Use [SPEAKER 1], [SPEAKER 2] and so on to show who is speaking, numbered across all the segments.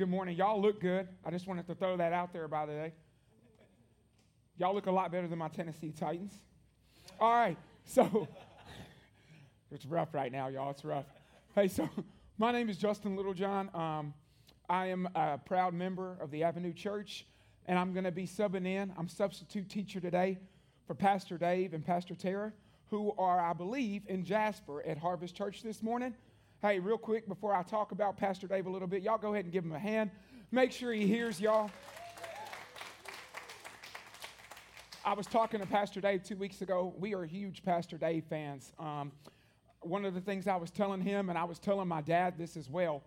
[SPEAKER 1] good morning. Y'all look good. I just wanted to throw that out there, by the way. Y'all look a lot better than my Tennessee Titans. All right, so it's rough right now, y'all. It's rough. Hey, so my name is Justin Littlejohn. Um, I am a proud member of the Avenue Church, and I'm going to be subbing in. I'm substitute teacher today for Pastor Dave and Pastor Tara, who are, I believe, in Jasper at Harvest Church this morning. Hey, real quick before I talk about Pastor Dave a little bit, y'all go ahead and give him a hand. Make sure he hears y'all. I was talking to Pastor Dave two weeks ago. We are huge Pastor Dave fans. Um, one of the things I was telling him, and I was telling my dad this as well,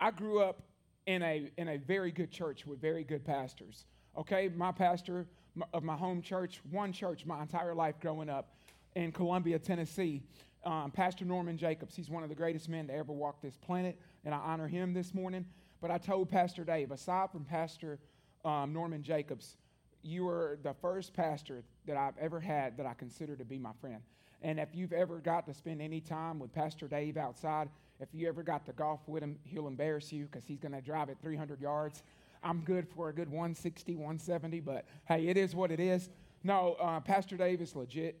[SPEAKER 1] I grew up in a, in a very good church with very good pastors. Okay, my pastor of my home church, one church my entire life growing up in Columbia, Tennessee um, Pastor Norman Jacobs. He's one of the greatest men to ever walk this planet, and I honor him this morning. But I told Pastor Dave, aside from Pastor um, Norman Jacobs, you were the first pastor that I've ever had that I consider to be my friend. And if you've ever got to spend any time with Pastor Dave outside, if you ever got to golf with him, he'll embarrass you because he's going to drive it 300 yards. I'm good for a good 160, 170, but hey, it is what it is. No, uh, Pastor Dave is legit.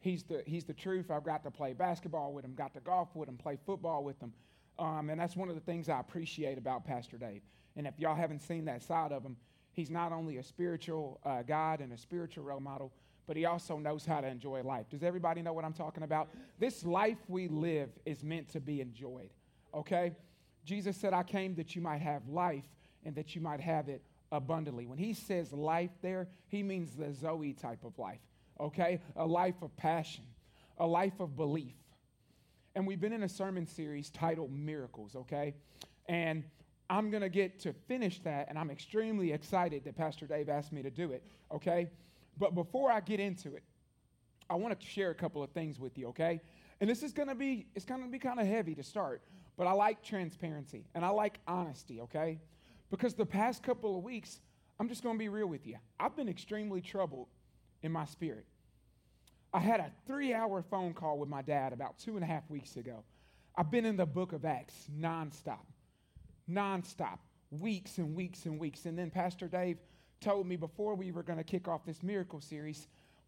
[SPEAKER 1] He's the, he's the truth. I've got to play basketball with him, got to golf with him, play football with him. Um, and that's one of the things I appreciate about Pastor Dave. And if y'all haven't seen that side of him, he's not only a spiritual uh, guide and a spiritual role model, but he also knows how to enjoy life. Does everybody know what I'm talking about? This life we live is meant to be enjoyed, okay? Jesus said, I came that you might have life and that you might have it abundantly. When he says life there, he means the Zoe type of life okay? A life of passion, a life of belief. And we've been in a sermon series titled Miracles, okay? And I'm going to get to finish that, and I'm extremely excited that Pastor Dave asked me to do it, okay? But before I get into it, I want to share a couple of things with you, okay? And this is going to be it's going to be kind of heavy to start, but I like transparency and I like honesty, okay? Because the past couple of weeks, I'm just going to be real with you. I've been extremely troubled in my spirit. I had a three hour phone call with my dad about two and a half weeks ago. I've been in the book of Acts nonstop, nonstop, weeks and weeks and weeks. And then Pastor Dave told me before we were going to kick off this miracle series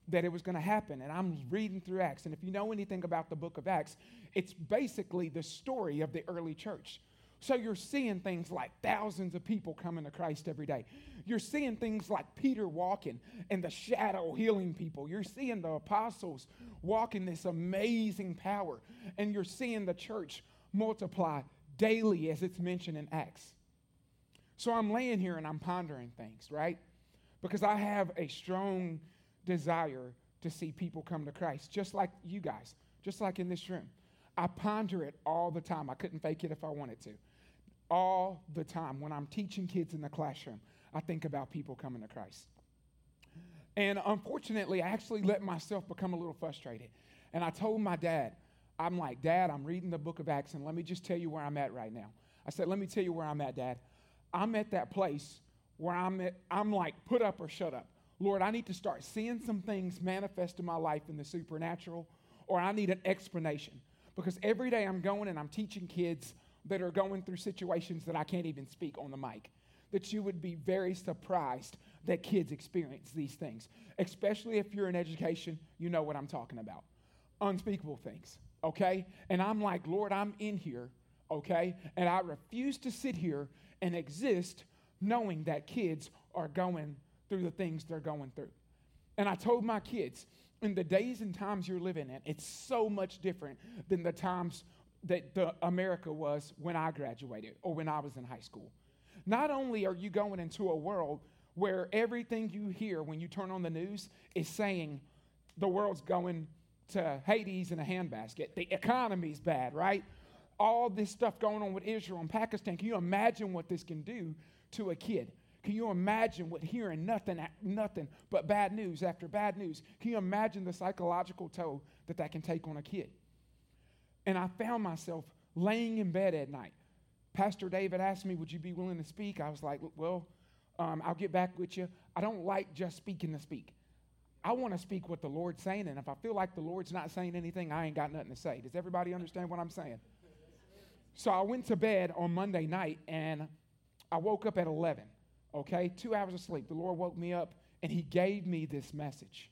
[SPEAKER 1] that it was going to happen. And I'm reading through Acts. And if you know anything about the book of Acts, it's basically the story of the early church. So you're seeing things like thousands of people coming to Christ every day. You're seeing things like Peter walking and the shadow healing people. You're seeing the apostles walking this amazing power. And you're seeing the church multiply daily as it's mentioned in Acts. So I'm laying here and I'm pondering things, right? Because I have a strong desire to see people come to Christ, just like you guys, just like in this room. I ponder it all the time. I couldn't fake it if I wanted to all the time. When I'm teaching kids in the classroom, I think about people coming to Christ. And unfortunately, I actually let myself become a little frustrated. And I told my dad, I'm like, Dad, I'm reading the book of Acts, and let me just tell you where I'm at right now. I said, Let me tell you where I'm at, Dad. I'm at that place where I'm, at, I'm like, put up or shut up. Lord, I need to start seeing some things manifest in my life in the supernatural, or I need an explanation. Because every day I'm going and I'm teaching kids that are going through situations that I can't even speak on the mic. That you would be very surprised that kids experience these things, especially if you're in education, you know what I'm talking about. Unspeakable things, okay? And I'm like, Lord, I'm in here, okay? And I refuse to sit here and exist knowing that kids are going through the things they're going through. And I told my kids, in the days and times you're living in, it's so much different than the times that the America was when I graduated or when I was in high school. Not only are you going into a world where everything you hear when you turn on the news is saying the world's going to Hades in a handbasket, the economy's bad, right? All this stuff going on with Israel and Pakistan. Can you imagine what this can do to a kid? Can you imagine what hearing nothing, nothing but bad news after bad news? Can you imagine the psychological toll that that can take on a kid? And I found myself laying in bed at night. Pastor David asked me, Would you be willing to speak? I was like, Well, um, I'll get back with you. I don't like just speaking to speak. I want to speak what the Lord's saying, and if I feel like the Lord's not saying anything, I ain't got nothing to say. Does everybody understand what I'm saying? So I went to bed on Monday night, and I woke up at 11, okay? Two hours of sleep. The Lord woke me up and He gave me this message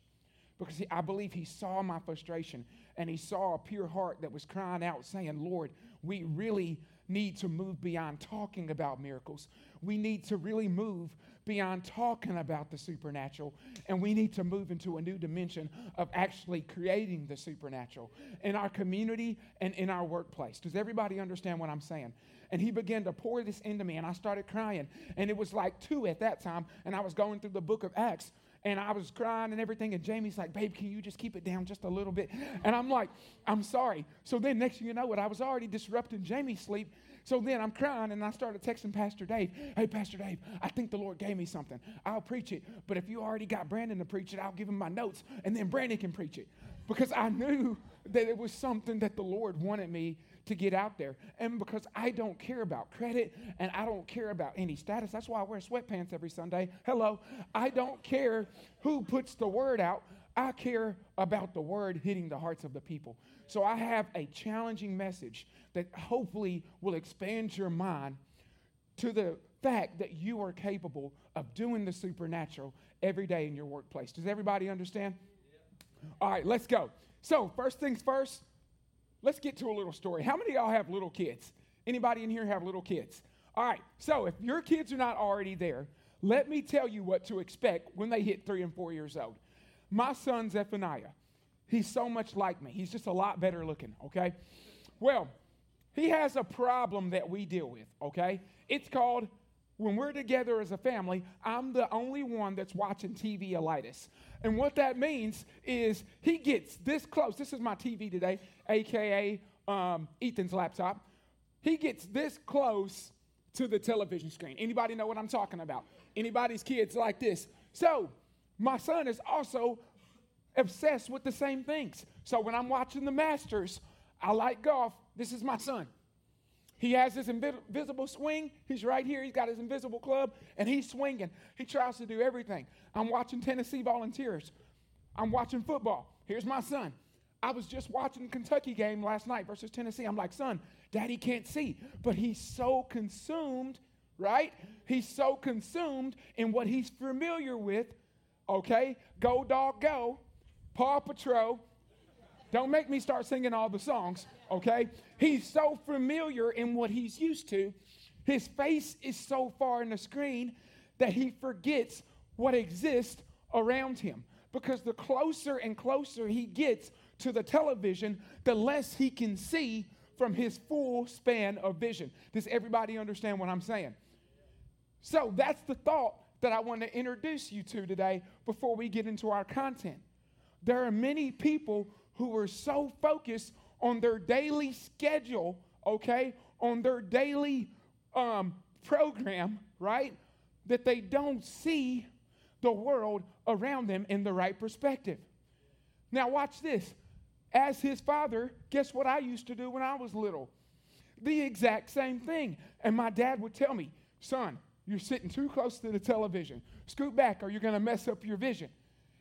[SPEAKER 1] because I believe He saw my frustration and He saw a pure heart that was crying out, saying, Lord, we really need to move beyond talking about miracles. We need to really move beyond talking about the supernatural, and we need to move into a new dimension of actually creating the supernatural in our community and in our workplace. Does everybody understand what I'm saying? And he began to pour this into me, and I started crying. And it was like two at that time, and I was going through the book of Acts and I was crying and everything. And Jamie's like, babe, can you just keep it down just a little bit? And I'm like, I'm sorry. So then, next thing you know, what I was already disrupting Jamie's sleep so then I'm crying and I started texting Pastor Dave, Hey, Pastor Dave, I think the Lord gave me something. I'll preach it. But if you already got Brandon to preach it, I'll give him my notes and then Brandon can preach it. Because I knew that it was something that the Lord wanted me to get out there. And because I don't care about credit and I don't care about any status, that's why I wear sweatpants every Sunday. Hello. I don't care who puts the word out. I care about the word hitting the hearts of the people. So I have a challenging message that hopefully will expand your mind to the fact that you are capable of doing the supernatural every day in your workplace. Does everybody understand? All right, let's go. So, first things first, let's get to a little story. How many of y'all have little kids? Anybody in here have little kids? All right, so if your kids are not already there, let me tell you what to expect when they hit three and four years old. My son, Zephaniah, he's so much like me. He's just a lot better looking, okay? Well, he has a problem that we deal with, okay? It's called when we're together as a family, I'm the only one that's watching TV alitis. And what that means is he gets this close. This is my TV today, aka um, Ethan's laptop. He gets this close to the television screen. Anybody know what I'm talking about? Anybody's kids like this? So my son is also obsessed with the same things. So when I'm watching the Masters, I like golf. This is my son. He has this invisible swing. He's right here. He's got his invisible club, and he's swinging. He tries to do everything. I'm watching Tennessee Volunteers. I'm watching football. Here's my son. I was just watching the Kentucky game last night versus Tennessee. I'm like, son, daddy can't see. But he's so consumed, right? He's so consumed in what he's familiar with. Okay? Go, dog, go. Paw Patrol. Don't make me start singing all the songs okay? He's so familiar in what he's used to. His face is so far in the screen that he forgets what exists around him. Because the closer and closer he gets to the television, the less he can see from his full span of vision. Does everybody understand what I'm saying? So that's the thought that I want to introduce you to today before we get into our content. There are many people who are so focused on their daily schedule, okay, on their daily um, program, right, that they don't see the world around them in the right perspective. Now, watch this. As his father, guess what I used to do when I was little? The exact same thing. And my dad would tell me, son, you're sitting too close to the television. Scoot back or you're going to mess up your vision.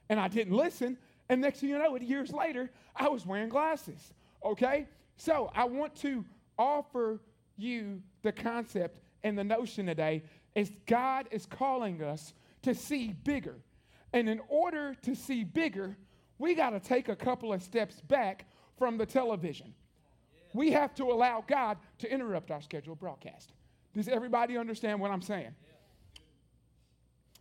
[SPEAKER 1] And I didn't listen. And next thing you know, years later, I was wearing glasses. Okay? So I want to offer you the concept and the notion today is God is calling us to see bigger. And in order to see bigger, we got to take a couple of steps back from the television. We have to allow God to interrupt our scheduled broadcast. Does everybody understand what I'm saying?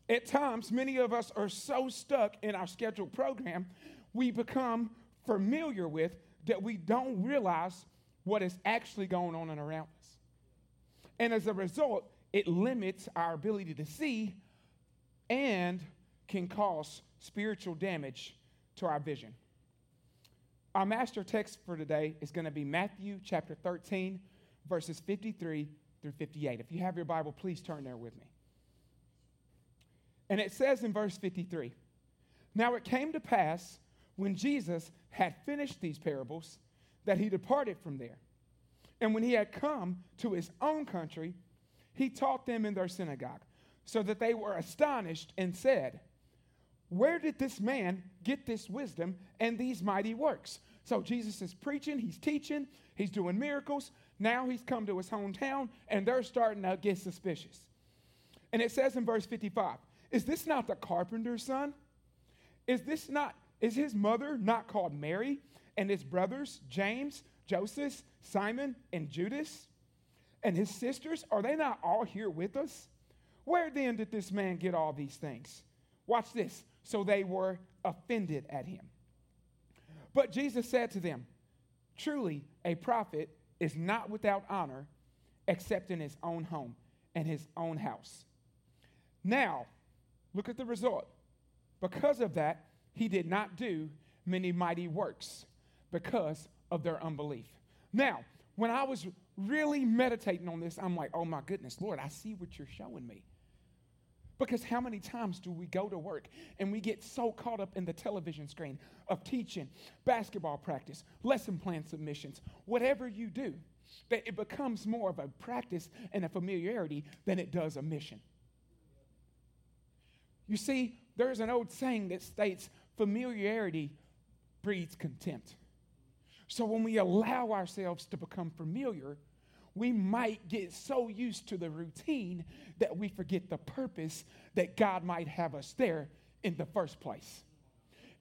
[SPEAKER 1] At times, many of us are so stuck in our scheduled program, we become familiar with that we don't realize what is actually going on and around us. And as a result, it limits our ability to see and can cause spiritual damage to our vision. Our master text for today is going to be Matthew chapter 13, verses 53 through 58. If you have your Bible, please turn there with me. And it says in verse 53 Now it came to pass when Jesus had finished these parables that he departed from there. And when he had come to his own country, he taught them in their synagogue, so that they were astonished and said, Where did this man get this wisdom and these mighty works? So Jesus is preaching, he's teaching, he's doing miracles. Now he's come to his hometown, and they're starting to get suspicious. And it says in verse 55 Is this not the carpenter's son? Is this not, is his mother not called Mary and his brothers, James, Joseph, Simon, and Judas? And his sisters, are they not all here with us? Where then did this man get all these things? Watch this. So they were offended at him. But Jesus said to them, Truly, a prophet is not without honor except in his own home and his own house. Now, look at the result. Because of that, he did not do many mighty works because of their unbelief. Now, when I was really meditating on this, I'm like, oh my goodness, Lord, I see what you're showing me. Because how many times do we go to work and we get so caught up in the television screen of teaching, basketball practice, lesson plan submissions, whatever you do, that it becomes more of a practice and a familiarity than it does a mission? You see, there's an old saying that states familiarity breeds contempt. So when we allow ourselves to become familiar, we might get so used to the routine that we forget the purpose that God might have us there in the first place.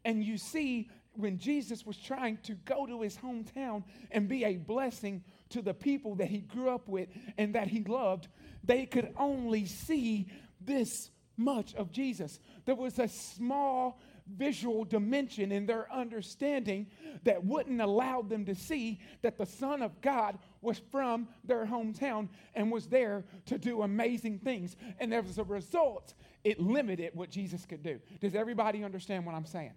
[SPEAKER 1] And you see, when Jesus was trying to go to his hometown and be a blessing to the people that he grew up with and that he loved, they could only see this much of Jesus. There was a small visual dimension in their understanding that wouldn't allow them to see that the Son of God was from their hometown and was there to do amazing things. And as a result, it limited what Jesus could do. Does everybody understand what I'm saying?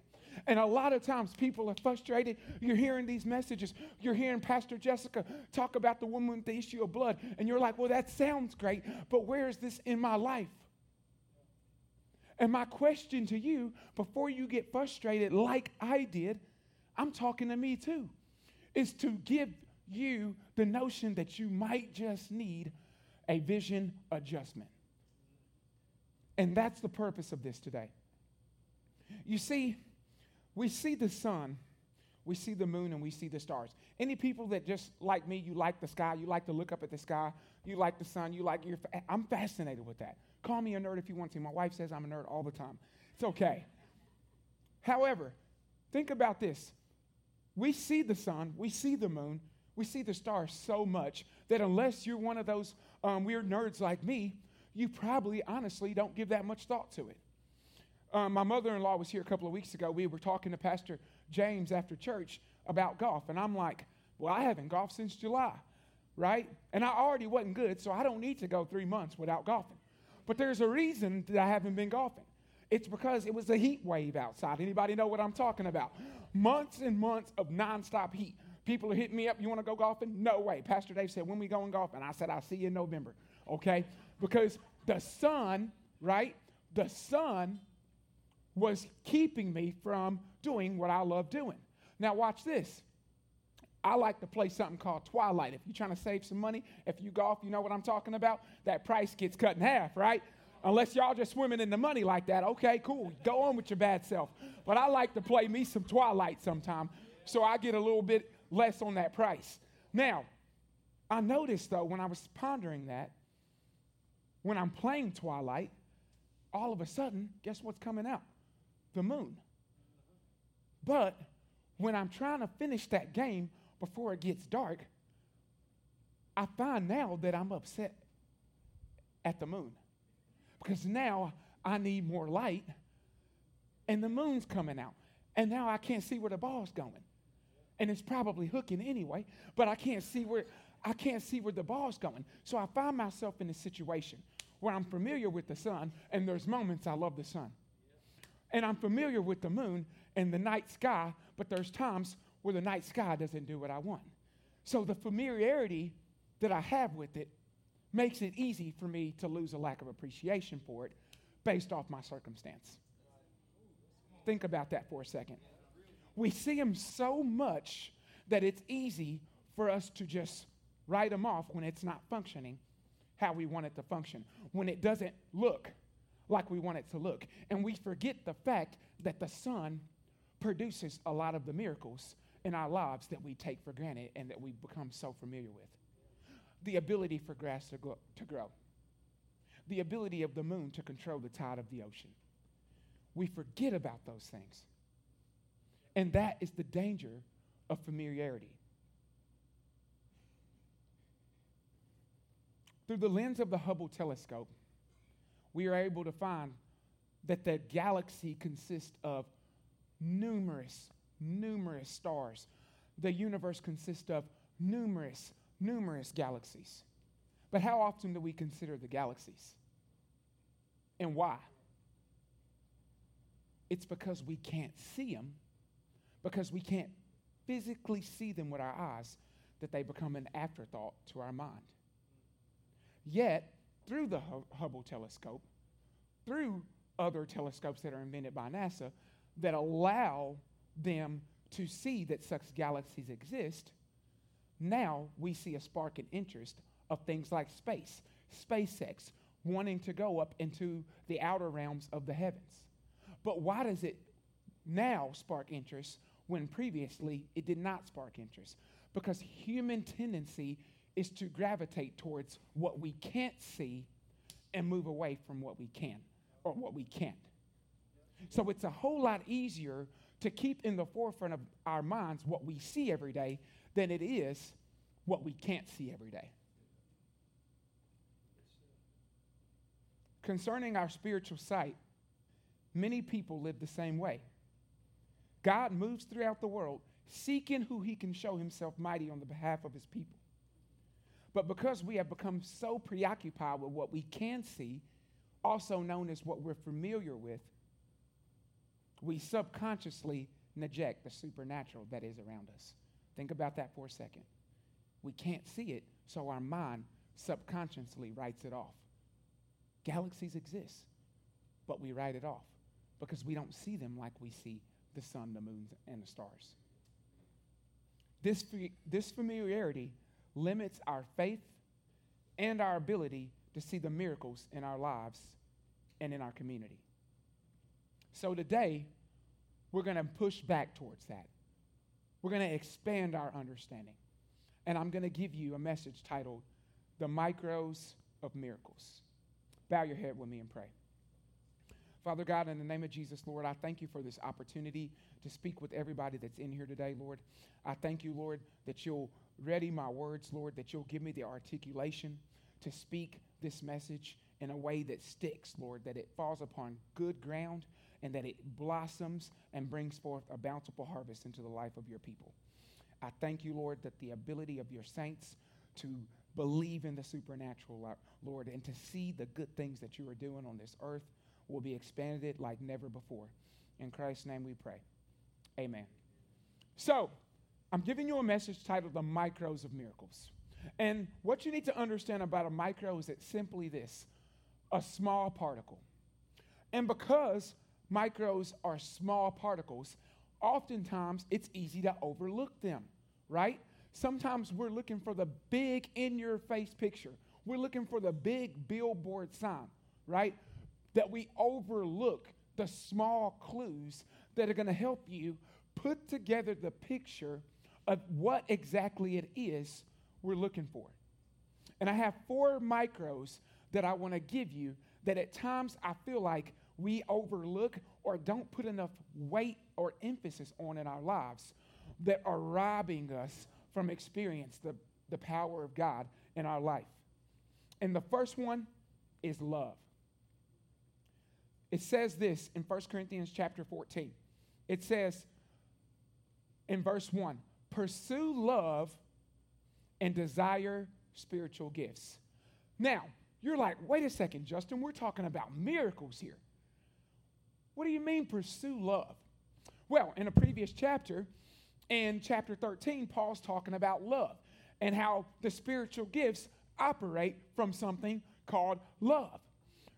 [SPEAKER 1] And a lot of times people are frustrated. You're hearing these messages. You're hearing Pastor Jessica talk about the woman with the issue of blood. And you're like, well, that sounds great, but where is this in my life? And my question to you, before you get frustrated like I did, I'm talking to me too, is to give you the notion that you might just need a vision adjustment. And that's the purpose of this today. You see, we see the sun, we see the moon, and we see the stars. Any people that just like me, you like the sky, you like to look up at the sky, you like the sun, you like your. I'm fascinated with that. Call me a nerd if you want to. My wife says I'm a nerd all the time. It's okay. However, think about this. We see the sun, we see the moon, we see the stars so much that unless you're one of those um, weird nerds like me, you probably honestly don't give that much thought to it. Um, my mother in law was here a couple of weeks ago. We were talking to Pastor James after church about golf, and I'm like, Well, I haven't golfed since July, right? And I already wasn't good, so I don't need to go three months without golfing. But there's a reason that I haven't been golfing. It's because it was a heat wave outside. Anybody know what I'm talking about? Months and months of nonstop heat. People are hitting me up. You want to go golfing? No way. Pastor Dave said, When we going golfing? I said, I'll see you in November. Okay? Because the sun, right? The sun was keeping me from doing what I love doing. Now, watch this. I like to play something called Twilight. If you're trying to save some money, if you golf, you know what I'm talking about? That price gets cut in half, right? Unless y'all just swimming in the money like that. Okay, cool. Go on with your bad self. But I like to play me some Twilight sometime so I get a little bit less on that price. Now, I noticed though when I was pondering that, when I'm playing Twilight, all of a sudden, guess what's coming out? The moon. But when I'm trying to finish that game, before it gets dark, I find now that I'm upset at the moon because now I need more light and the moon's coming out. And now I can't see where the ball's going. And it's probably hooking anyway, but I can't see where I can't see where the ball's going. So I find myself in a situation where I'm familiar with the sun and there's moments I love the sun. And I'm familiar with the moon and the night sky, but there's times where the night sky doesn't do what I want. So the familiarity that I have with it makes it easy for me to lose a lack of appreciation for it based off my circumstance. Think about that for a second. We see them so much that it's easy for us to just write them off when it's not functioning how we want it to function, when it doesn't look like we want it to look. And we forget the fact that the sun produces a lot of the miracles in our lives that we take for granted and that we become so familiar with. The ability for grass to grow. To grow. the ability of the moon to control the tide of the ocean. We forget about those things. And that is the danger of familiarity. Through the lens of the Hubble telescope, we are able to find that the galaxy consists of numerous, numerous stars. The universe consists of numerous, numerous galaxies. But how often do we consider the galaxies? And why? It's because we can't see them, because we can't physically see them with our eyes, that they become an afterthought to our mind. Yet, through the Hubble telescope, through other telescopes that are invented by NASA that allow them to see that such galaxies exist, now we see a spark in interest of things like space, SpaceX, wanting to go up into the outer realms of the heavens. But why does it now spark interest when previously it did not spark interest? Because human tendency is to gravitate towards what we can't see and move away from what we can or what we can't. So it's a whole lot easier to keep in the forefront of our minds what we see every day than it is what we can't see every day. Concerning our spiritual sight, many people live the same way. God moves throughout the world seeking who he can show himself mighty on the behalf of his people. But because we have become so preoccupied with what we can see, also known as what we're familiar with, we subconsciously neglect the supernatural that is around us. Think about that for a second. We can't see it, so our mind subconsciously writes it off. Galaxies exist, but we write it off because we don't see them like we see the sun, the moon, and the stars. This, this familiarity limits our faith and our ability to see the miracles in our lives and in our community. So today, we're going to push back towards that. We're going to expand our understanding. And I'm going to give you a message titled The Micros of Miracles. Bow your head with me and pray. Father God, in the name of Jesus, Lord, I thank you for this opportunity to speak with everybody that's in here today, Lord. I thank you, Lord, that you'll ready my words, Lord, that you'll give me the articulation to speak this message in a way that sticks, Lord, that it falls upon good ground and that it blossoms and brings forth a bountiful harvest into the life of your people. I thank you, Lord, that the ability of your saints to believe in the supernatural, Lord, and to see the good things that you are doing on this earth will be expanded like never before. In Christ's name we pray. Amen. So, I'm giving you a message titled The Micros of Miracles. And what you need to understand about a micro is it's simply this a small particle. And because micros are small particles, oftentimes it's easy to overlook them, right? Sometimes we're looking for the big in your face picture. We're looking for the big billboard sign, right? That we overlook the small clues that are going to help you put together the picture of what exactly it is we're looking for. And I have four micros that I want to give you that at times I feel like we overlook or don't put enough weight or emphasis on in our lives that are robbing us from experience the, the power of God in our life. And the first one is love. It says this in 1 Corinthians chapter 14. It says in verse 1 pursue love and desire spiritual gifts. Now, you're like, wait a second, Justin, we're talking about miracles here. What do you mean pursue love? Well, in a previous chapter, in chapter 13, Paul's talking about love and how the spiritual gifts operate from something called love.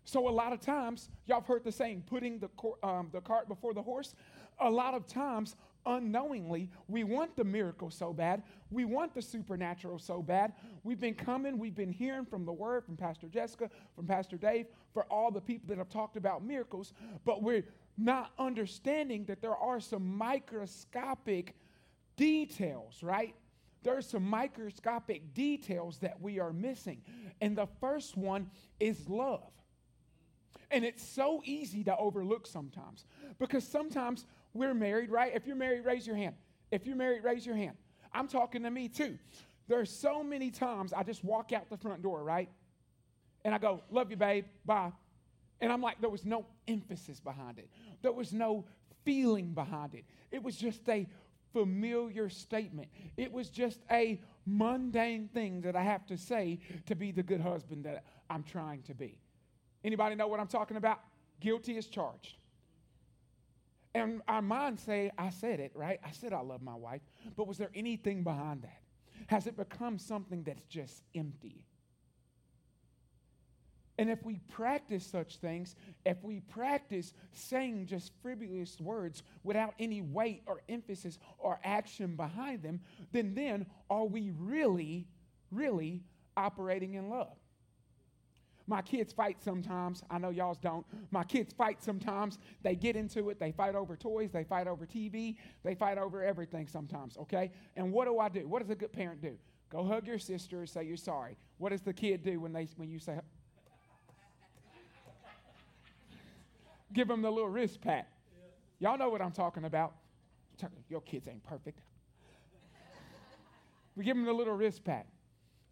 [SPEAKER 1] So, a lot of times, y'all have heard the saying, putting the, um, the cart before the horse. A lot of times, unknowingly, we want the miracle so bad. We want the supernatural so bad. We've been coming, we've been hearing from the word, from Pastor Jessica, from Pastor Dave, for all the people that have talked about miracles, but we're not understanding that there are some microscopic details, right? There are some microscopic details that we are missing. And the first one is love. And it's so easy to overlook sometimes because sometimes we're married, right? If you're married, raise your hand. If you're married, raise your hand. I'm talking to me too. There's so many times I just walk out the front door, right? And I go, Love you, babe. Bye. And I'm like, there was no emphasis behind it, there was no feeling behind it. It was just a familiar statement. It was just a mundane thing that I have to say to be the good husband that I'm trying to be. Anybody know what I'm talking about? Guilty as charged. And our minds say, I said it, right? I said I love my wife. But was there anything behind that? Has it become something that's just empty? And if we practice such things, if we practice saying just frivolous words without any weight or emphasis or action behind them, then then are we really, really operating in love? My kids fight sometimes. I know y'all's don't. My kids fight sometimes. They get into it. They fight over toys. They fight over TV. They fight over everything sometimes, okay? And what do I do? What does a good parent do? Go hug your sister and say you're sorry. What does the kid do when, they, when you say, give them the little wrist pat? Y'all know what I'm talking about. Your kids ain't perfect. we give them the little wrist pat.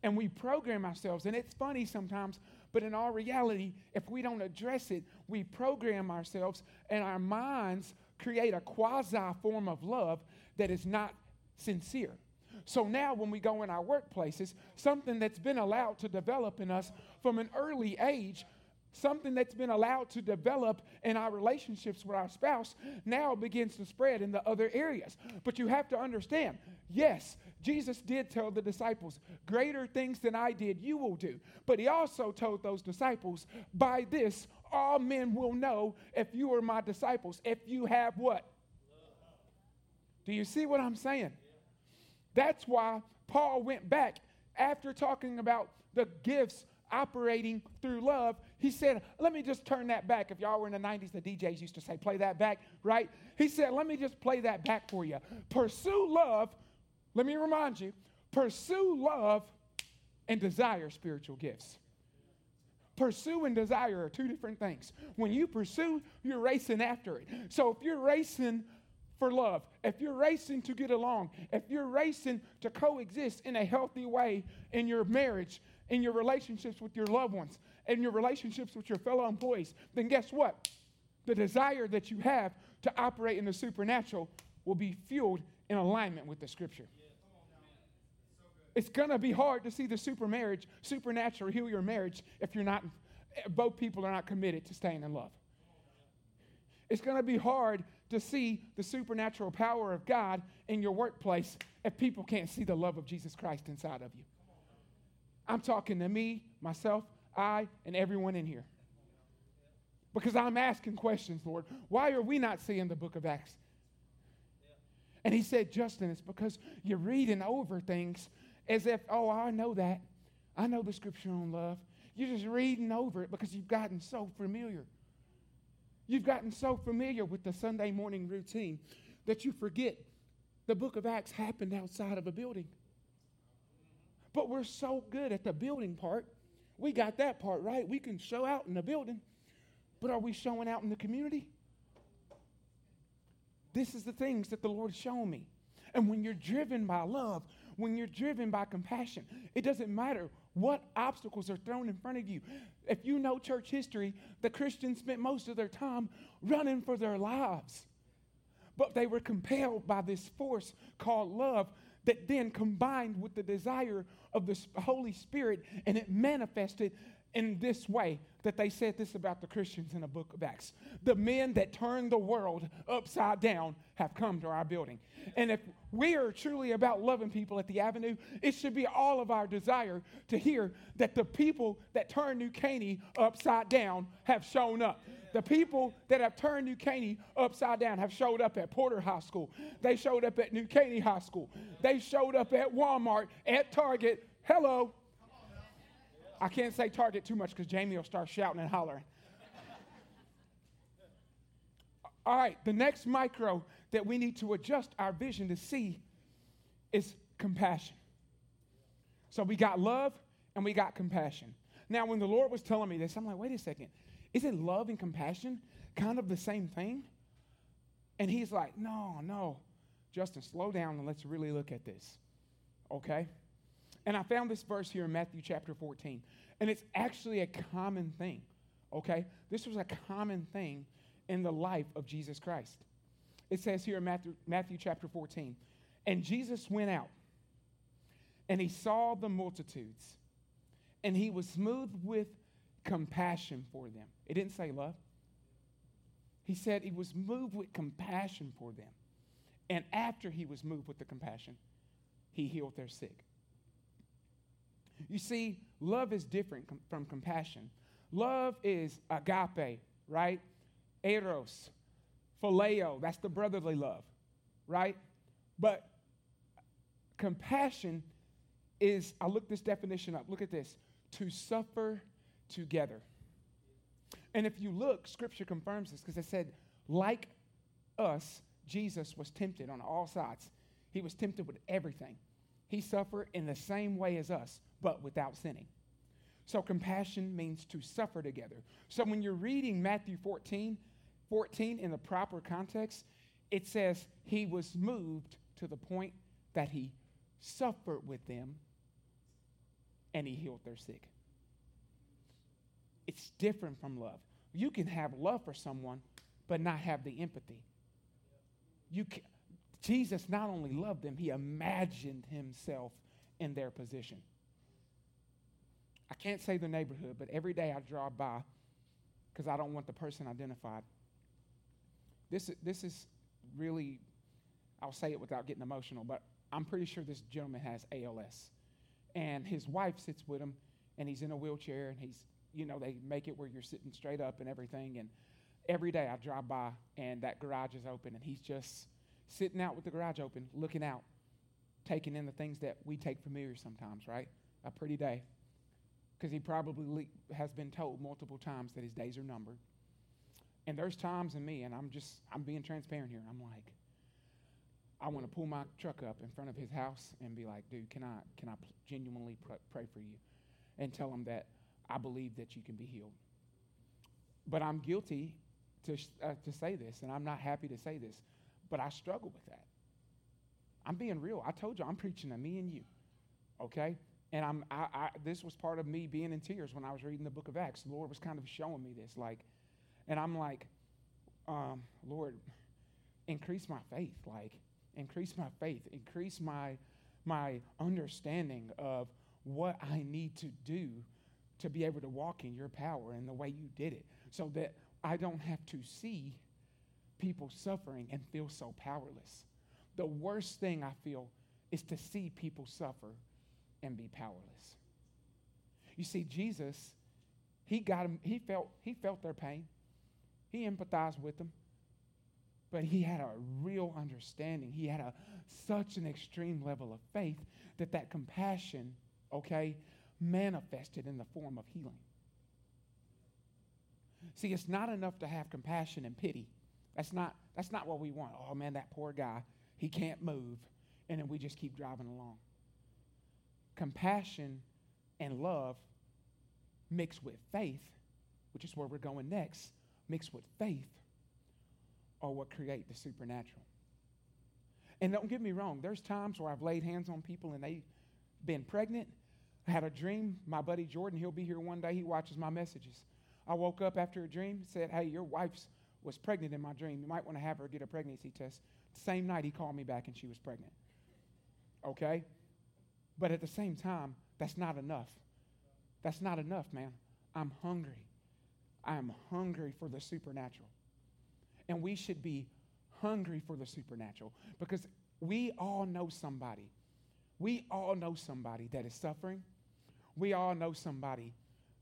[SPEAKER 1] And we program ourselves. And it's funny sometimes but in all reality, if we don't address it, we program ourselves and our minds create a quasi form of love that is not sincere. So now, when we go in our workplaces, something that's been allowed to develop in us from an early age something that's been allowed to develop in our relationships with our spouse now begins to spread in the other areas. But you have to understand yes, Jesus did tell the disciples, Greater things than I did, you will do. But he also told those disciples, By this, all men will know if you are my disciples, if you have what? Do you see what I'm saying? That's why Paul went back after talking about the gifts operating through love. He said, Let me just turn that back. If y'all were in the 90s, the DJs used to say, Play that back, right? He said, Let me just play that back for you. Pursue love let me remind you pursue love and desire spiritual gifts. Pursue and desire are two different things. When you pursue, you're racing after it. So if you're racing for love, if you're racing to get along, if you're racing to coexist in a healthy way in your marriage, in your relationships with your loved ones, in your relationships with your fellow employees, then guess what? The desire that you have to operate in the supernatural will be fueled in alignment with the scripture. It's going to be hard to see the super marriage, supernatural heal your marriage if you're not, both people are not committed to staying in love. It's going to be hard to see the supernatural power of God in your workplace if people can't see the love of Jesus Christ inside of you. I'm talking to me, myself, I, and everyone in here. Because I'm asking questions, Lord. Why are we not seeing the book of Acts? And he said, Justin, it's because you're reading over things as if, oh, I know that. I know the scripture on love. You're just reading over it because you've gotten so familiar. You've gotten so familiar with the Sunday morning routine that you forget the book of Acts happened outside of a building. But we're so good at the building part. We got that part right. We can show out in the building. But are we showing out in the community? This is the things that the Lord's shown me. And when you're driven by love, when you're driven by compassion. It doesn't matter what obstacles are thrown in front of you. If you know church history, the Christians spent most of their time running for their lives. But they were compelled by this force called love that then combined with the desire of the Holy Spirit and it manifested in this way that they said this about the Christians in the book of Acts. The men that turned the world upside down have come to our building. And if we are truly about loving people at the Avenue, it should be all of our desire to hear that the people that turned New Caney upside down have shown up. The people that have turned New Caney upside down have showed up at Porter High School. They showed up at New Caney High School. They showed up at Walmart, at Target. Hello, I can't say target too much because Jamie will start shouting and hollering. All right, the next micro that we need to adjust our vision to see is compassion. So we got love and we got compassion. Now, when the Lord was telling me this, I'm like, wait a second. Isn't love and compassion kind of the same thing? And he's like, No, no. Justin, slow down and let's really look at this. Okay? And I found this verse here in Matthew chapter 14. And it's actually a common thing. Okay? This was a common thing in the life of Jesus Christ. It says here in Matthew, Matthew chapter 14, and Jesus went out and he saw the multitudes and he was moved with compassion for them. It didn't say love. He said he was moved with compassion for them. And after he was moved with the compassion, he healed their sick. You see, love is different com- from compassion. Love is agape, right? Eros, phileo, that's the brotherly love, right? But compassion is, I looked this definition up. Look at this to suffer together. And if you look, scripture confirms this because it said, like us, Jesus was tempted on all sides. He was tempted with everything. He suffered in the same way as us, but without sinning. So compassion means to suffer together. So when you're reading Matthew 14, 14 in the proper context, it says he was moved to the point that he suffered with them and he healed their sick. It's different from love. You can have love for someone, but not have the empathy. You can, Jesus not only loved them, he imagined himself in their position. I can't say the neighborhood, but every day I drive by because I don't want the person identified. This, this is really, I'll say it without getting emotional, but I'm pretty sure this gentleman has ALS. And his wife sits with him, and he's in a wheelchair, and he's, you know, they make it where you're sitting straight up and everything. And every day I drive by, and that garage is open, and he's just sitting out with the garage open, looking out, taking in the things that we take familiar sometimes, right? A pretty day. Because he probably has been told multiple times that his days are numbered. And there's times in me, and I'm just, I'm being transparent here. I'm like, I want to pull my truck up in front of his house and be like, dude, can I, can I genuinely pray for you and tell him that I believe that you can be healed? But I'm guilty to, uh, to say this, and I'm not happy to say this, but I struggle with that. I'm being real. I told you I'm preaching to me and you, okay? And I'm, I, I, this was part of me being in tears when I was reading the book of Acts. The Lord was kind of showing me this, like, and I'm like, um, Lord, increase my faith, like, increase my faith, increase my, my understanding of what I need to do to be able to walk in your power and the way you did it, so that I don't have to see people suffering and feel so powerless. The worst thing I feel is to see people suffer and be powerless. You see, Jesus, he got him, he felt, he felt their pain. He empathized with them. But he had a real understanding. He had a such an extreme level of faith that that compassion, okay, manifested in the form of healing. See, it's not enough to have compassion and pity. That's not, that's not what we want. Oh man, that poor guy, he can't move. And then we just keep driving along. Compassion and love mixed with faith, which is where we're going next, mixed with faith are what create the supernatural. And don't get me wrong, there's times where I've laid hands on people and they've been pregnant. I had a dream. My buddy Jordan, he'll be here one day. He watches my messages. I woke up after a dream, said, Hey, your wife's was pregnant in my dream. You might want to have her get a pregnancy test. The same night he called me back and she was pregnant. Okay? But at the same time, that's not enough. That's not enough, man. I'm hungry. I am hungry for the supernatural. And we should be hungry for the supernatural because we all know somebody. We all know somebody that is suffering. We all know somebody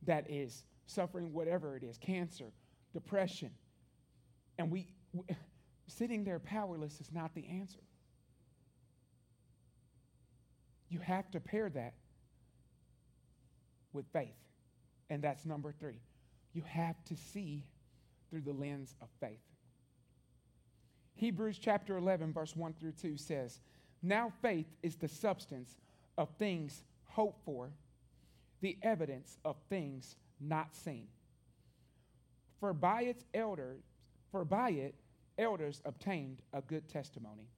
[SPEAKER 1] that is suffering whatever it is cancer, depression, and we, we sitting there powerless is not the answer. You have to pair that with faith. And that's number three. You have to see through the lens of faith. Hebrews chapter 11, verse 1 through 2 says, Now faith is the substance of things hoped for, the evidence of things not seen. For by its elders, for by it elders obtained a good testimony.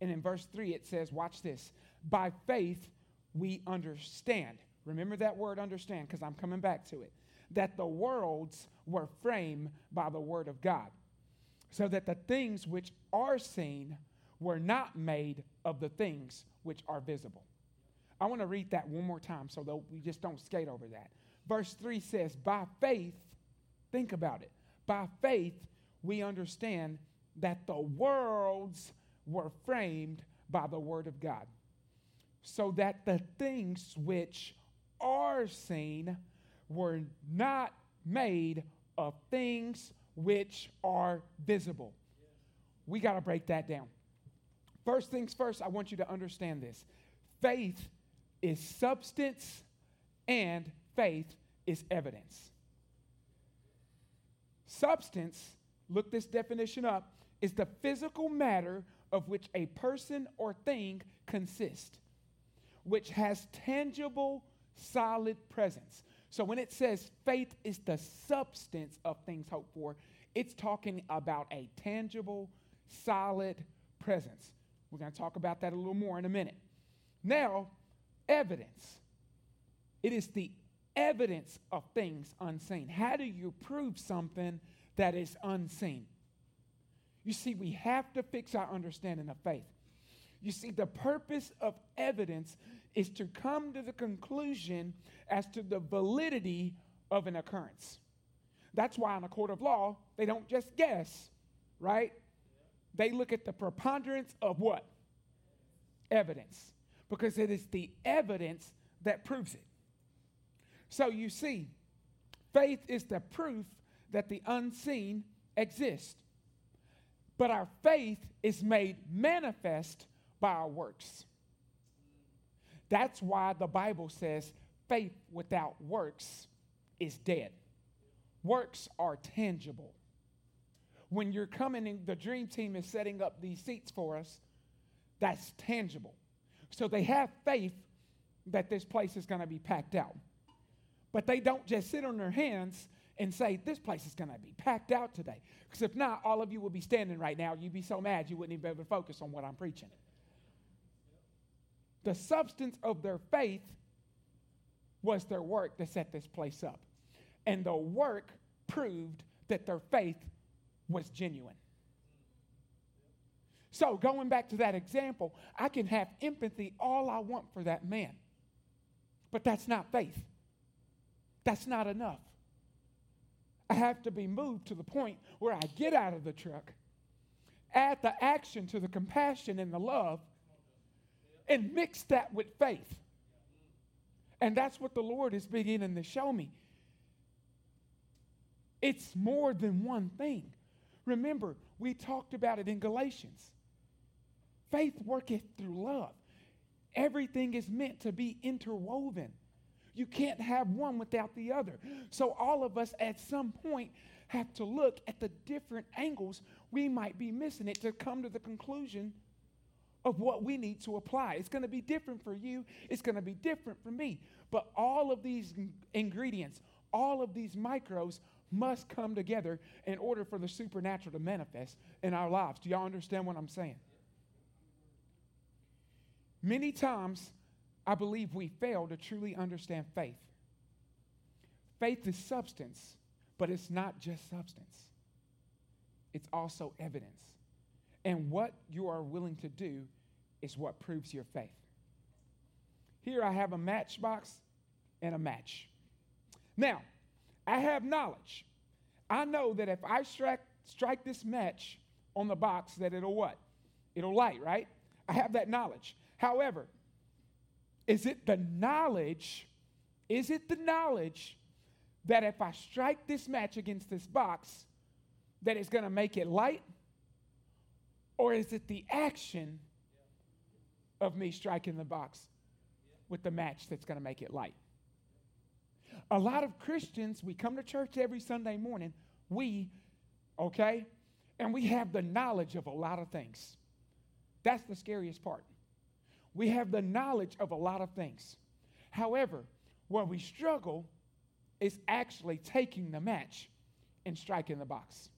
[SPEAKER 1] And in verse 3 it says, watch this. By faith we understand. Remember that word understand because I'm coming back to it. That the worlds were framed by the word of God, so that the things which are seen were not made of the things which are visible. I want to read that one more time so that we just don't skate over that. Verse 3 says, By faith, think about it. By faith, we understand that the worlds were framed by the word of God, so that the things which are seen were not made of things which are visible. We got to break that down. First things first, I want you to understand this faith is substance and faith is evidence. Substance, look this definition up, is the physical matter of which a person or thing consists, which has tangible, solid presence. So when it says faith is the substance of things hoped for, it's talking about a tangible, solid presence. We're going to talk about that a little more in a minute. Now, evidence. It is the evidence of things unseen. How do you prove something that is unseen? You see, we have to fix our understanding of faith. You see, the purpose of evidence is to come to the conclusion as to the validity of an occurrence. That's why in a court of law, they don't just guess, right? They look at the preponderance of what? Evidence. Because it is the evidence that proves it. So you see, faith is the proof that the unseen exists. But our faith is made manifest by our works. That's why the Bible says faith without works is dead. Works are tangible. When you're coming in, the dream team is setting up these seats for us, that's tangible. So they have faith that this place is going to be packed out. But they don't just sit on their hands and say, This place is going to be packed out today. Because if not, all of you would be standing right now. You'd be so mad you wouldn't even be able to focus on what I'm preaching. The substance of their faith was their work that set this place up. And the work proved that their faith was genuine. So, going back to that example, I can have empathy all I want for that man. But that's not faith. That's not enough. I have to be moved to the point where I get out of the truck, add the action to the compassion and the love, and mix that with faith. And that's what the Lord is beginning to show me. It's more than one thing. Remember, we talked about it in Galatians. Faith worketh through love. Everything is meant to be interwoven. You can't have one without the other. So, all of us at some point have to look at the different angles we might be missing it to come to the conclusion of what we need to apply. It's going to be different for you, it's going to be different for me. But all of these ingredients, all of these micros must come together in order for the supernatural to manifest in our lives. Do y'all understand what I'm saying? Many times, I believe we fail to truly understand faith. Faith is substance, but it's not just substance, it's also evidence. And what you are willing to do is what proves your faith. Here I have a matchbox and a match. Now, I have knowledge. I know that if I strike, strike this match on the box, that it'll what? It'll light, right? I have that knowledge. However, is it the knowledge? Is it the knowledge that if I strike this match against this box, that it's going to make it light? Or is it the action of me striking the box with the match that's going to make it light? A lot of Christians, we come to church every Sunday morning, we, okay, and we have the knowledge of a lot of things. That's the scariest part. We have the knowledge of a lot of things. However, where we struggle is actually taking the match and striking the box.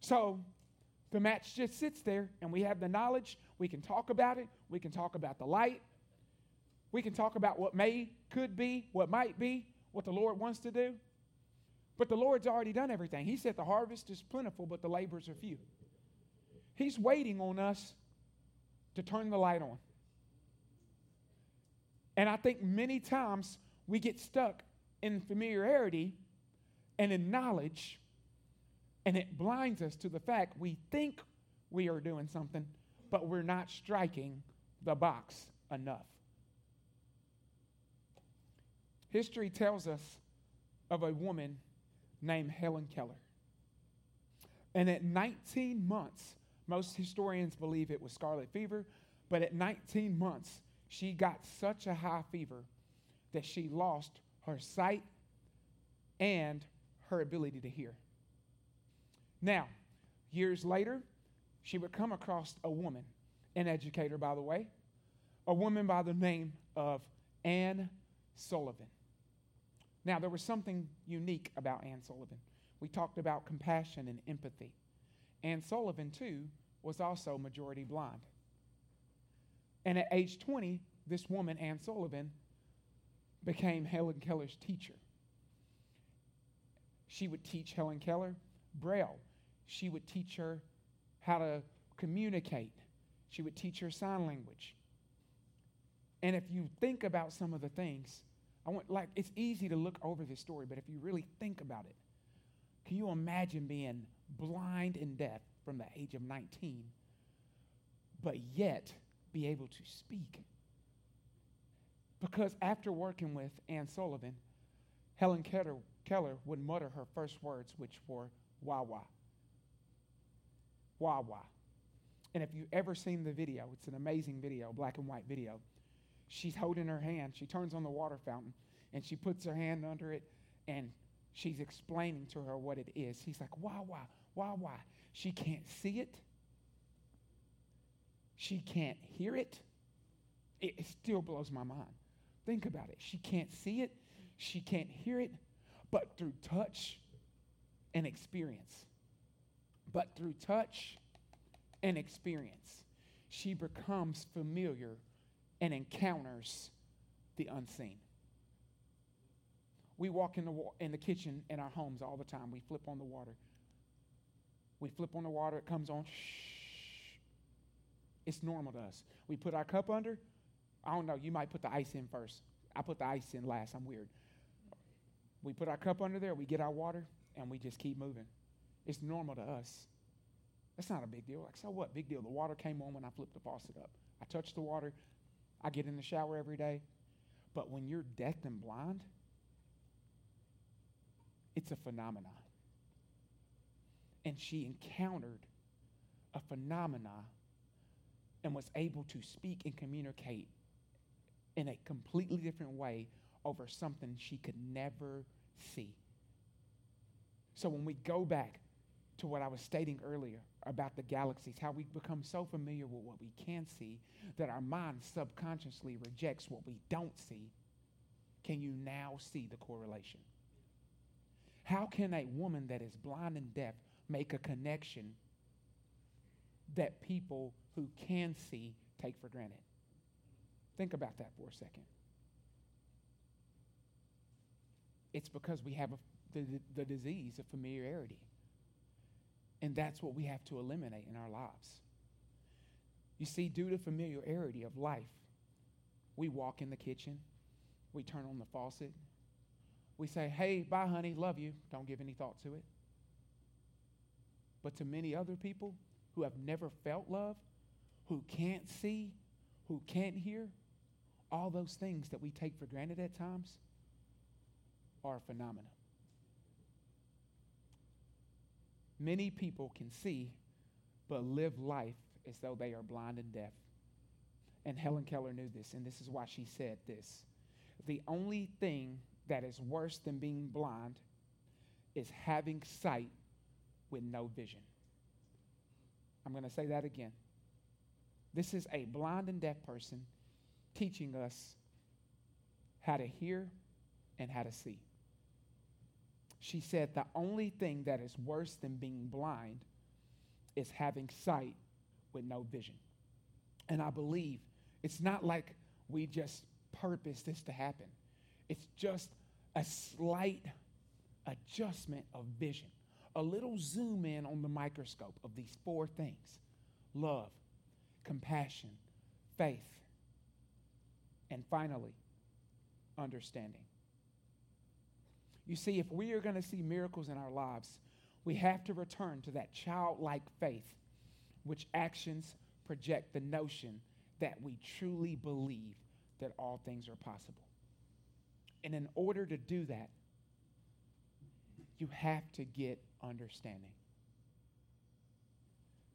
[SPEAKER 1] So the match just sits there, and we have the knowledge. We can talk about it. We can talk about the light. We can talk about what may, could be, what might be, what the Lord wants to do. But the Lord's already done everything. He said the harvest is plentiful, but the laborers are few. He's waiting on us to turn the light on. And I think many times we get stuck in familiarity and in knowledge, and it blinds us to the fact we think we are doing something, but we're not striking the box enough. History tells us of a woman named Helen Keller. And at 19 months, most historians believe it was scarlet fever, but at 19 months, she got such a high fever that she lost her sight and her ability to hear. Now, years later, she would come across a woman, an educator, by the way, a woman by the name of Anne Sullivan. Now, there was something unique about Anne Sullivan. We talked about compassion and empathy. Anne Sullivan, too, was also majority blind. And at age 20, this woman, Anne Sullivan, became Helen Keller's teacher. She would teach Helen Keller Braille. She would teach her how to communicate. She would teach her sign language. And if you think about some of the things I want, like, it's easy to look over this story, but if you really think about it, can you imagine being blind and deaf from the age of 19, but yet be able to speak? Because after working with Anne Sullivan, Helen Keller, Keller would mutter her first words, which were Wawa. Wawa. And if you've ever seen the video, it's an amazing video, black and white video she's holding her hand. She turns on the water fountain and she puts her hand under it and she's explaining to her what it is. He's like, why, why, why, why? She can't see it. She can't hear it. It, it still blows my mind. Think about it. She can't see it. She can't hear it. But through touch and experience, but through touch and experience, she becomes familiar and encounters the unseen. We walk in the, wa- in the kitchen in our homes all the time. We flip on the water. We flip on the water, it comes on. Shh. It's normal to us. We put our cup under. I don't know, you might put the ice in first. I put the ice in last. I'm weird. We put our cup under there, we get our water, and we just keep moving. It's normal to us. That's not a big deal. Like, so what? Big deal. The water came on when I flipped the faucet up. I touched the water. I get in the shower every day. But when you're deaf and blind, it's a phenomenon. And she encountered a phenomenon and was able to speak and communicate in a completely different way over something she could never see. So when we go back to what I was stating earlier about the galaxies, how we become so familiar with what we can see that our mind subconsciously rejects what we don't see, can you now see the correlation? How can a woman that is blind and deaf make a connection that people who can see take for granted? Think about that for a second. It's because we have a, the, the disease of familiarity. And that's what we have to eliminate in our lives. You see, due to familiarity of life, we walk in the kitchen, we turn on the faucet, we say, hey, bye, honey, love you. Don't give any thought to it. But to many other people who have never felt love, who can't see, who can't hear, all those things that we take for granted at times are a phenomenon. Many people can see, but live life as though they are blind and deaf. And Helen Keller knew this, and this is why she said this. The only thing that is worse than being blind is having sight with no vision. I'm going to say that again. This is a blind and deaf person teaching us how to hear and how to see. She said, The only thing that is worse than being blind is having sight with no vision. And I believe it's not like we just purpose this to happen, it's just a slight adjustment of vision, a little zoom in on the microscope of these four things love, compassion, faith, and finally, understanding. You see, if we are going to see miracles in our lives, we have to return to that childlike faith, which actions project the notion that we truly believe that all things are possible. And in order to do that, you have to get understanding.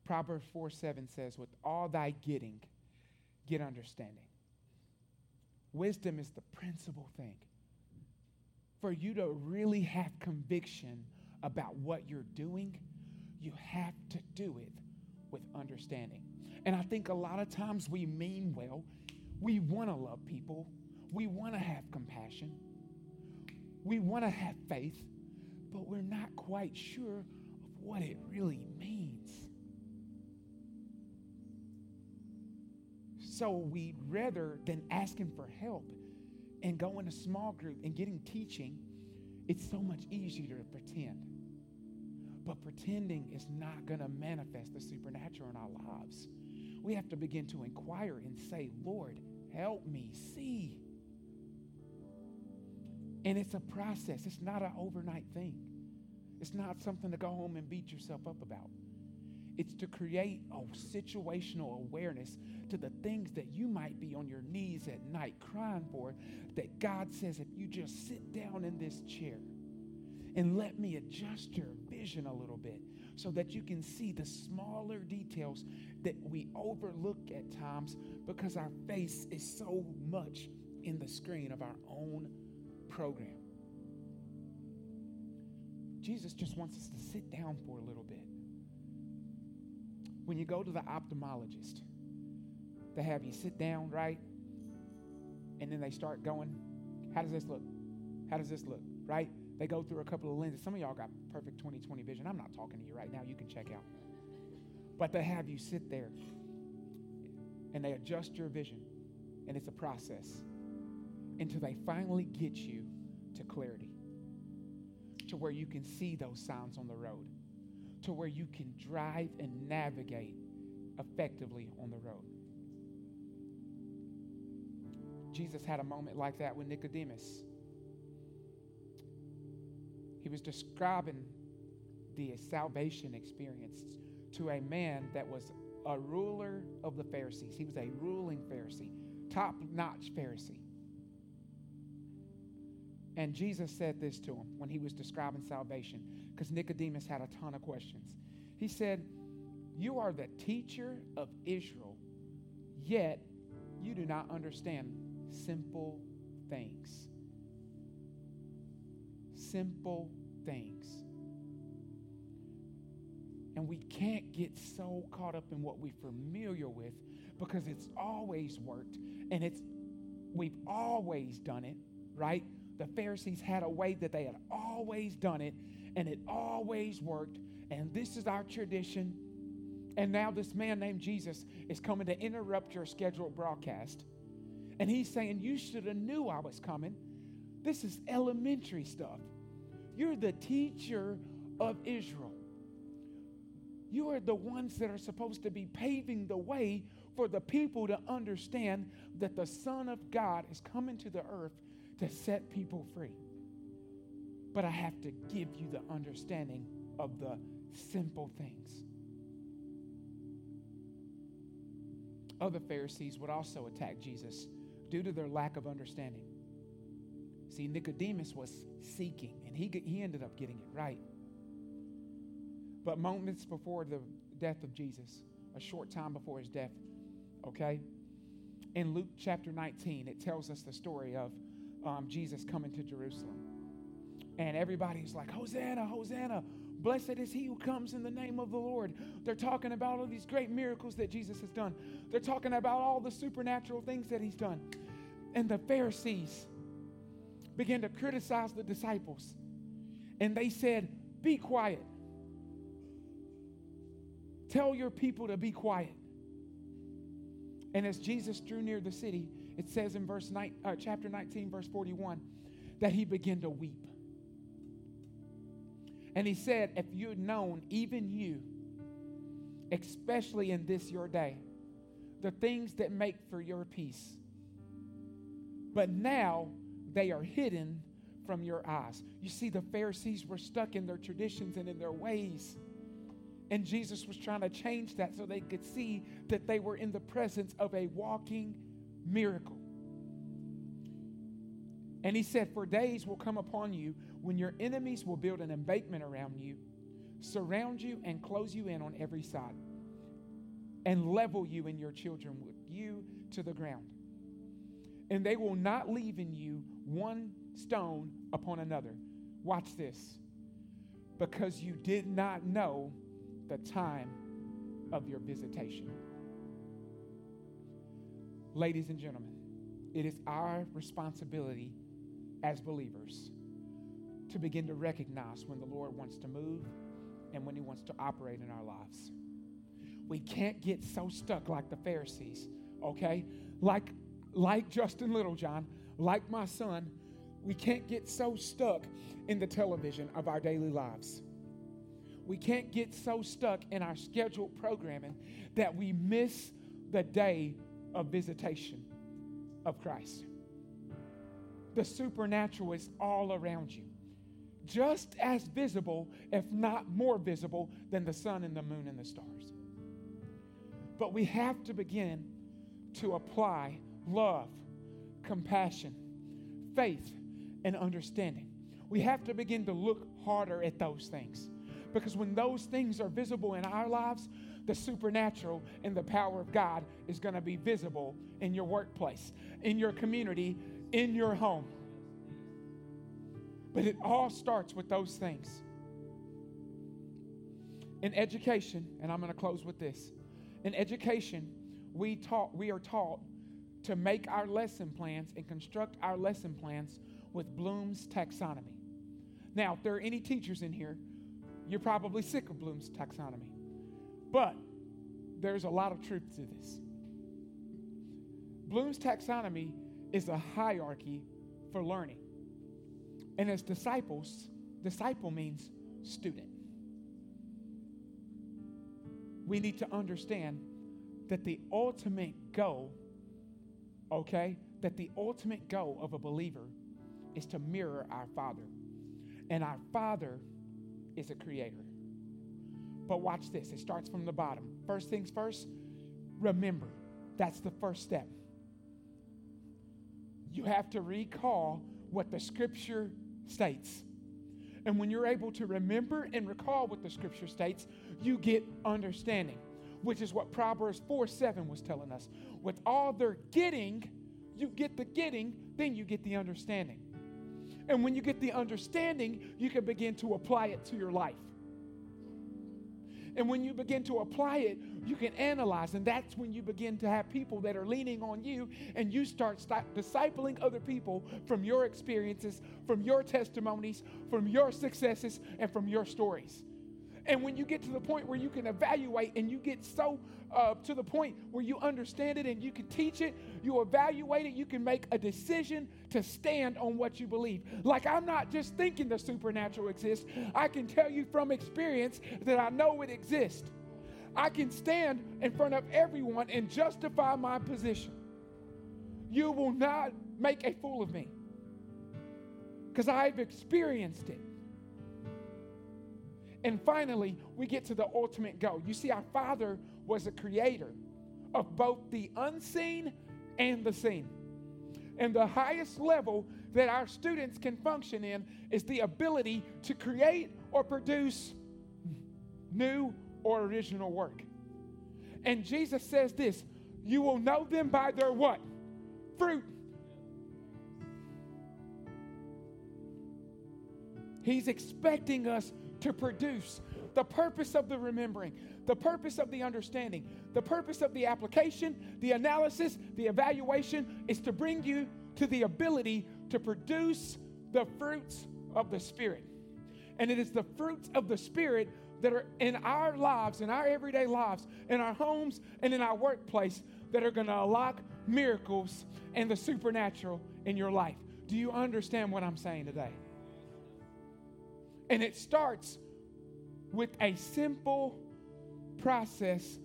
[SPEAKER 1] Proverbs 4 7 says, With all thy getting, get understanding. Wisdom is the principal thing. For you to really have conviction about what you're doing, you have to do it with understanding. And I think a lot of times we mean well. We want to love people. We want to have compassion. We want to have faith, but we're not quite sure of what it really means. So we'd rather than asking for help and going a small group and getting teaching, it's so much easier to pretend. But pretending is not going to manifest the supernatural in our lives. We have to begin to inquire and say, Lord, help me see. And it's a process, it's not an overnight thing. It's not something to go home and beat yourself up about. It's to create a situational awareness to the things that you might be on your knees at night crying for. That God says, if you just sit down in this chair and let me adjust your vision a little bit so that you can see the smaller details that we overlook at times because our face is so much in the screen of our own program. Jesus just wants us to sit down for a little bit. When you go to the ophthalmologist, they have you sit down, right? And then they start going, How does this look? How does this look, right? They go through a couple of lenses. Some of y'all got perfect 20 20 vision. I'm not talking to you right now. You can check out. But they have you sit there and they adjust your vision. And it's a process until they finally get you to clarity, to where you can see those signs on the road to where you can drive and navigate effectively on the road. Jesus had a moment like that with Nicodemus. He was describing the salvation experience to a man that was a ruler of the Pharisees. He was a ruling Pharisee, top notch Pharisee. And Jesus said this to him when he was describing salvation because Nicodemus had a ton of questions. He said, You are the teacher of Israel, yet you do not understand simple things. Simple things. And we can't get so caught up in what we're familiar with because it's always worked and it's we've always done it, right? The Pharisees had a way that they had always done it and it always worked. And this is our tradition. And now this man named Jesus is coming to interrupt your scheduled broadcast. And he's saying, You should have knew I was coming. This is elementary stuff. You're the teacher of Israel. You are the ones that are supposed to be paving the way for the people to understand that the Son of God is coming to the earth to set people free but I have to give you the understanding of the simple things. Other Pharisees would also attack Jesus due to their lack of understanding. See, Nicodemus was seeking, and he, he ended up getting it right. But moments before the death of Jesus, a short time before his death, okay, in Luke chapter 19, it tells us the story of um, Jesus coming to Jerusalem. And everybody's like, Hosanna, Hosanna. Blessed is he who comes in the name of the Lord. They're talking about all these great miracles that Jesus has done. They're talking about all the supernatural things that he's done. And the Pharisees began to criticize the disciples. and they said, Be quiet. Tell your people to be quiet. And as Jesus drew near the city, it says in verse nine, uh, chapter 19, verse 41, that he began to weep. And he said, If you'd known, even you, especially in this your day, the things that make for your peace, but now they are hidden from your eyes. You see, the Pharisees were stuck in their traditions and in their ways. And Jesus was trying to change that so they could see that they were in the presence of a walking miracle. And he said, For days will come upon you when your enemies will build an embankment around you, surround you, and close you in on every side, and level you and your children with you to the ground. And they will not leave in you one stone upon another. Watch this. Because you did not know the time of your visitation. Ladies and gentlemen, it is our responsibility as believers to begin to recognize when the Lord wants to move and when He wants to operate in our lives. We can't get so stuck like the Pharisees, okay? Like, like Justin Littlejohn, like my son, we can't get so stuck in the television of our daily lives. We can't get so stuck in our scheduled programming that we miss the day of visitation of Christ. The supernatural is all around you, just as visible, if not more visible, than the sun and the moon and the stars. But we have to begin to apply love, compassion, faith, and understanding. We have to begin to look harder at those things. Because when those things are visible in our lives, the supernatural and the power of God is going to be visible in your workplace, in your community, in your home. But it all starts with those things. In education, and I'm going to close with this. In education, we taught we are taught to make our lesson plans and construct our lesson plans with Bloom's taxonomy. Now, if there are any teachers in here, you're probably sick of Bloom's taxonomy. But there's a lot of truth to this. Bloom's taxonomy is a hierarchy for learning. And as disciples, disciple means student. We need to understand that the ultimate goal, okay, that the ultimate goal of a believer is to mirror our Father. And our Father is a creator. But watch this, it starts from the bottom. First things first, remember. That's the first step. You have to recall what the scripture states. And when you're able to remember and recall what the scripture states, you get understanding, which is what Proverbs 4 7 was telling us. With all their getting, you get the getting, then you get the understanding. And when you get the understanding, you can begin to apply it to your life. And when you begin to apply it, you can analyze. And that's when you begin to have people that are leaning on you and you start discipling other people from your experiences, from your testimonies, from your successes, and from your stories. And when you get to the point where you can evaluate and you get so uh, to the point where you understand it and you can teach it, you evaluate it, you can make a decision to stand on what you believe. Like I'm not just thinking the supernatural exists, I can tell you from experience that I know it exists. I can stand in front of everyone and justify my position. You will not make a fool of me because I've experienced it. And finally, we get to the ultimate goal. You see, our Father was a creator of both the unseen and the seen. And the highest level that our students can function in is the ability to create or produce new or original work. And Jesus says this you will know them by their what? Fruit. He's expecting us to produce. The purpose of the remembering, the purpose of the understanding, the purpose of the application, the analysis, the evaluation is to bring you to the ability to produce the fruits of the Spirit. And it is the fruits of the Spirit that are in our lives, in our everyday lives, in our homes, and in our workplace that are going to unlock miracles and the supernatural in your life. Do you understand what I'm saying today? And it starts with a simple process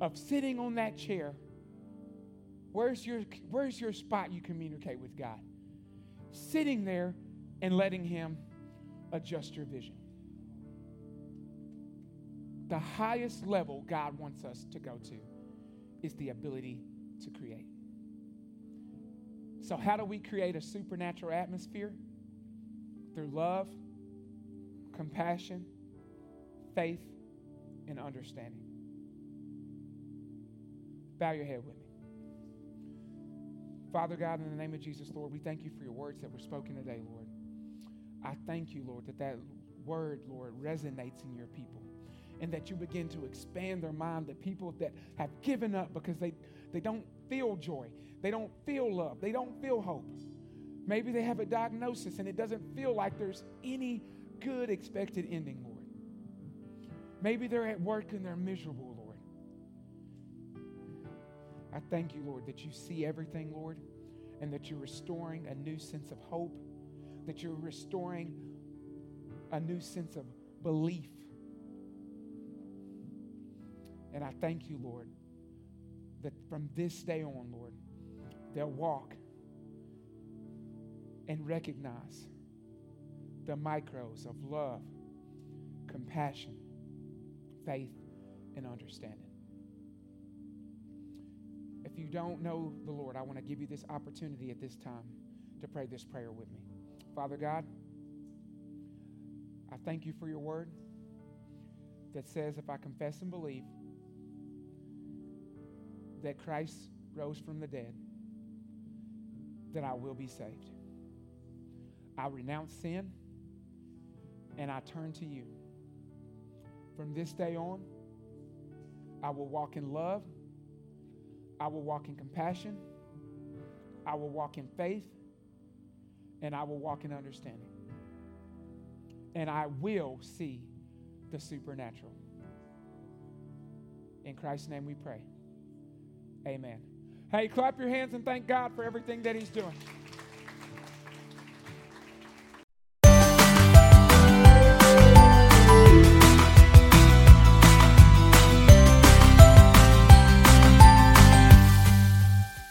[SPEAKER 1] of sitting on that chair. Where's your, where's your spot you communicate with God? Sitting there and letting Him adjust your vision. The highest level God wants us to go to is the ability to create. So, how do we create a supernatural atmosphere? Through love, compassion, faith, and understanding. Bow your head with me. Father God, in the name of Jesus, Lord, we thank you for your words that were spoken today, Lord. I thank you, Lord, that that word, Lord, resonates in your people and that you begin to expand their mind that people that have given up because they, they don't feel joy, they don't feel love, they don't feel hope. Maybe they have a diagnosis and it doesn't feel like there's any good expected ending, Lord. Maybe they're at work and they're miserable, Lord. I thank you, Lord, that you see everything, Lord, and that you're restoring a new sense of hope, that you're restoring a new sense of belief. And I thank you, Lord, that from this day on, Lord, they'll walk and recognize the micros of love, compassion, faith, and understanding. If you don't know the Lord, I want to give you this opportunity at this time to pray this prayer with me. Father God, I thank you for your word that says if I confess and believe that Christ rose from the dead, that I will be saved. I renounce sin and I turn to you. From this day on, I will walk in love. I will walk in compassion. I will walk in faith. And I will walk in understanding. And I will see the supernatural. In Christ's name we pray. Amen. Hey, clap your hands and thank God for everything that He's doing.